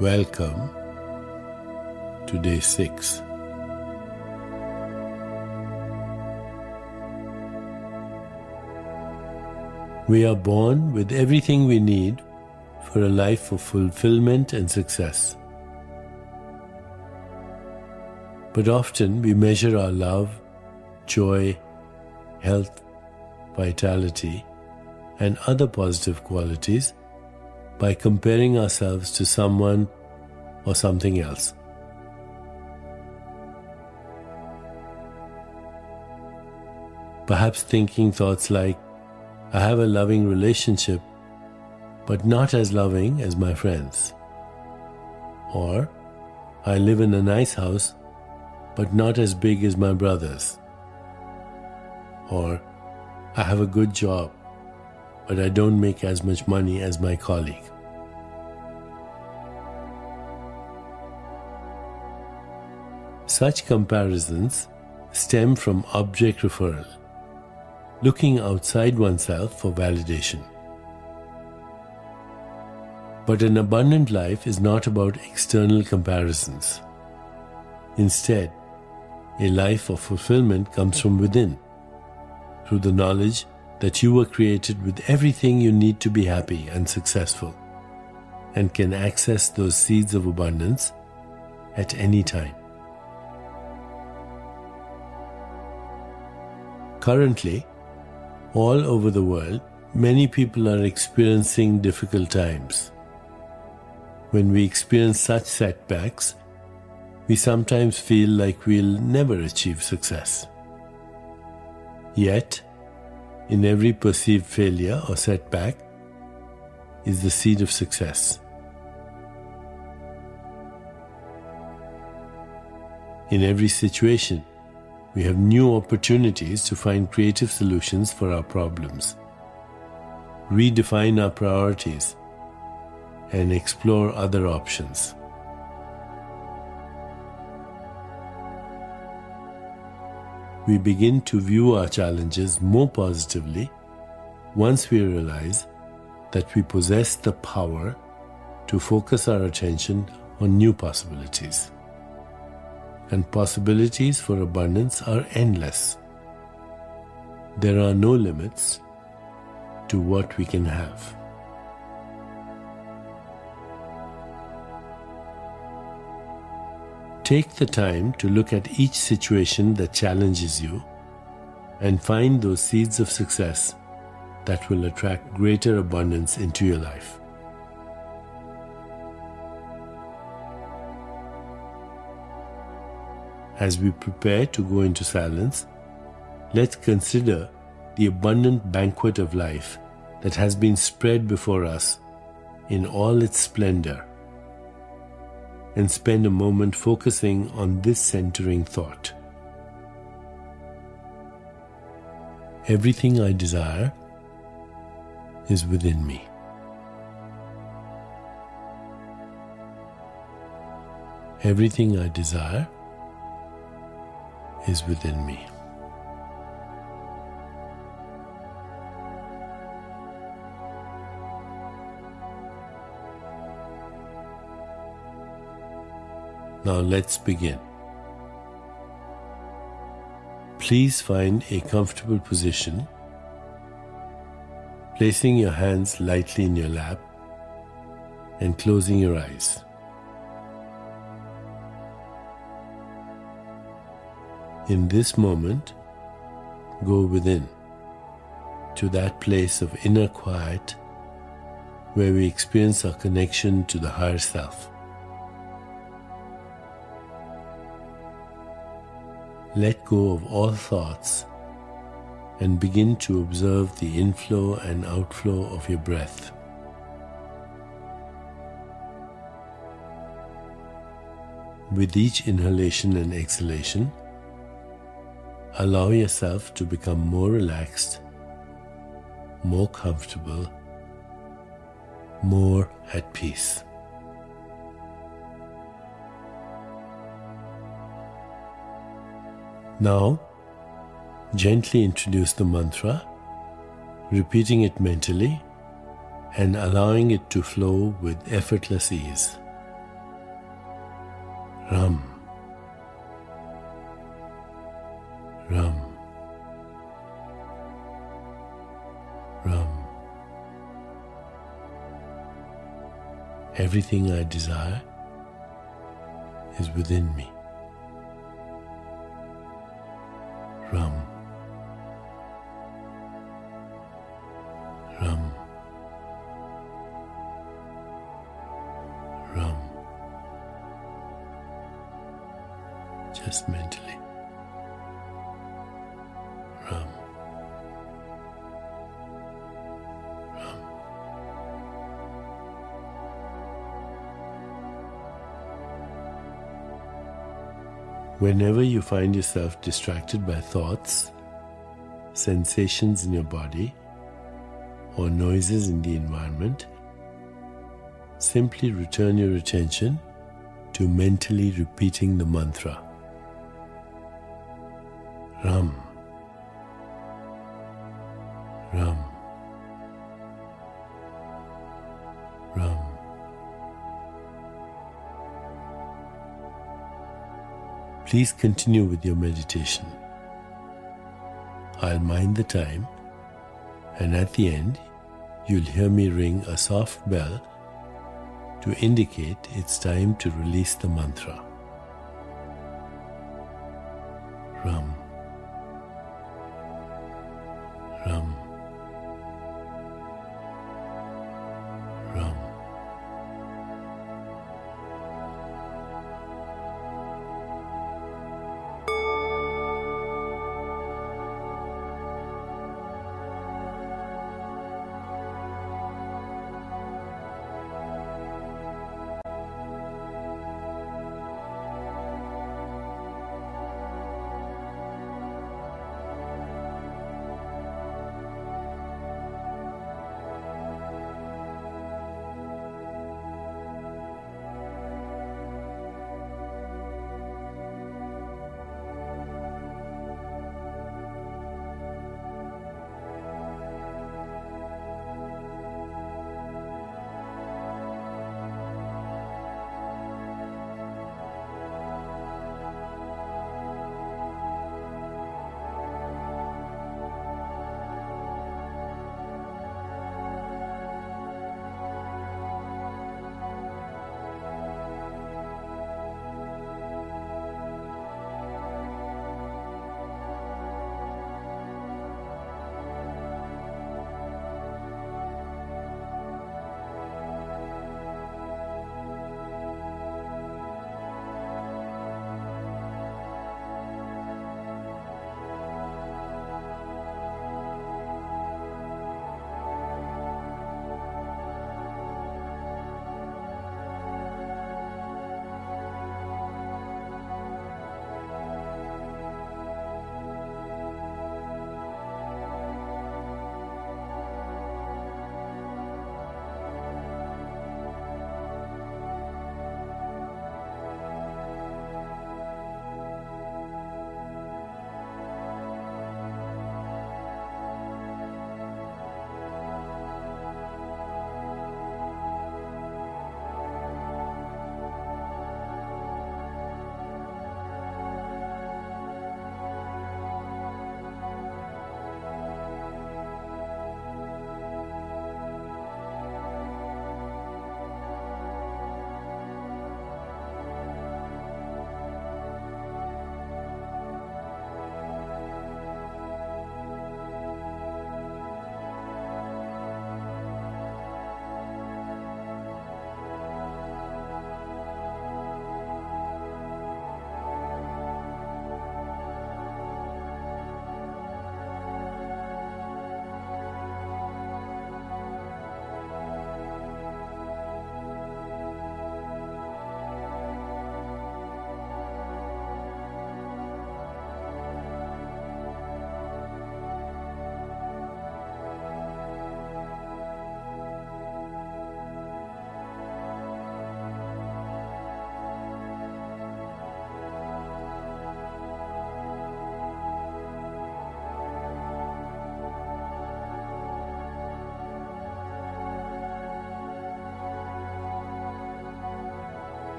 Welcome to day six. We are born with everything we need for a life of fulfillment and success. But often we measure our love, joy, health, vitality, and other positive qualities by comparing ourselves to someone or something else. Perhaps thinking thoughts like, I have a loving relationship, but not as loving as my friends. Or, I live in a nice house, but not as big as my brothers. Or, I have a good job, but I don't make as much money as my colleague. Such comparisons stem from object referral looking outside oneself for validation. But an abundant life is not about external comparisons. Instead, a life of fulfillment comes from within, through the knowledge that you were created with everything you need to be happy and successful, and can access those seeds of abundance at any time. Currently, all over the world, many people are experiencing difficult times. When we experience such setbacks, we sometimes feel like we'll never achieve success. Yet, in every perceived failure or setback is the seed of success. In every situation, we have new opportunities to find creative solutions for our problems, redefine our priorities, and explore other options. We begin to view our challenges more positively once we realize that we possess the power to focus our attention on new possibilities and possibilities for abundance are endless. There are no limits to what we can have. Take the time to look at each situation that challenges you and find those seeds of success that will attract greater abundance into your life. As we prepare to go into silence, let's consider the abundant banquet of life that has been spread before us in all its splendor and spend a moment focusing on this centering thought. Everything I desire is within me. Everything I desire is within me. Now let's begin. Please find a comfortable position, placing your hands lightly in your lap and closing your eyes. In this moment, go within to that place of inner quiet where we experience our connection to the higher self. Let go of all thoughts and begin to observe the inflow and outflow of your breath. With each inhalation and exhalation, allow yourself to become more relaxed, more comfortable, more at peace. Now, gently introduce the mantra, repeating it mentally and allowing it to flow with effortless ease. Ram. Everything I desire is within me. Ram. Whenever you find yourself distracted by thoughts, sensations in your body, or noises in the environment, simply return your attention to mentally repeating the mantra Ram, Ram, Please continue with your meditation. I'll mind the time, and at the end, you'll hear me ring a soft bell to indicate it's time to release the mantra. Ram. Ram.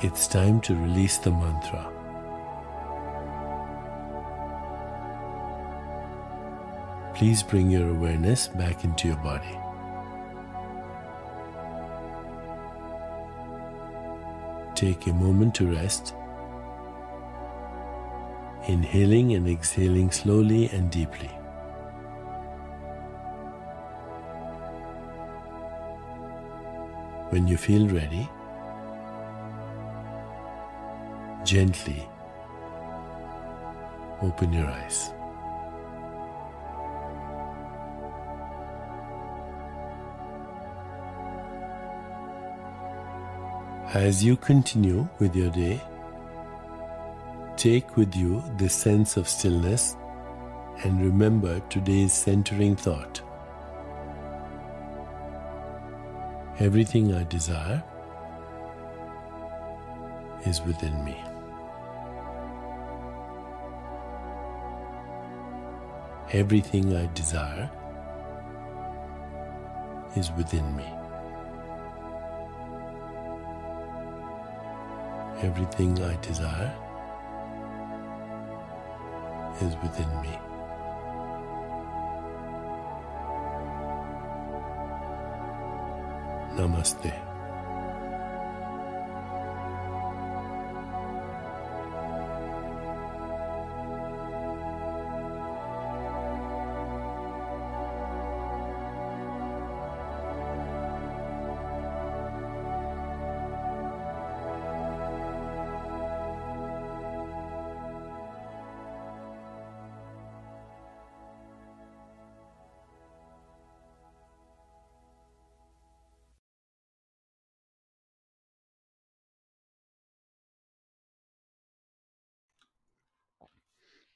It's time to release the mantra. Please bring your awareness back into your body. Take a moment to rest, inhaling and exhaling slowly and deeply. When you feel ready, gently open your eyes. As you continue with your day, take with you this sense of stillness and remember today's centering thought. Everything I desire is within me. Everything I desire is within me. Everything I desire is within me. Namaste.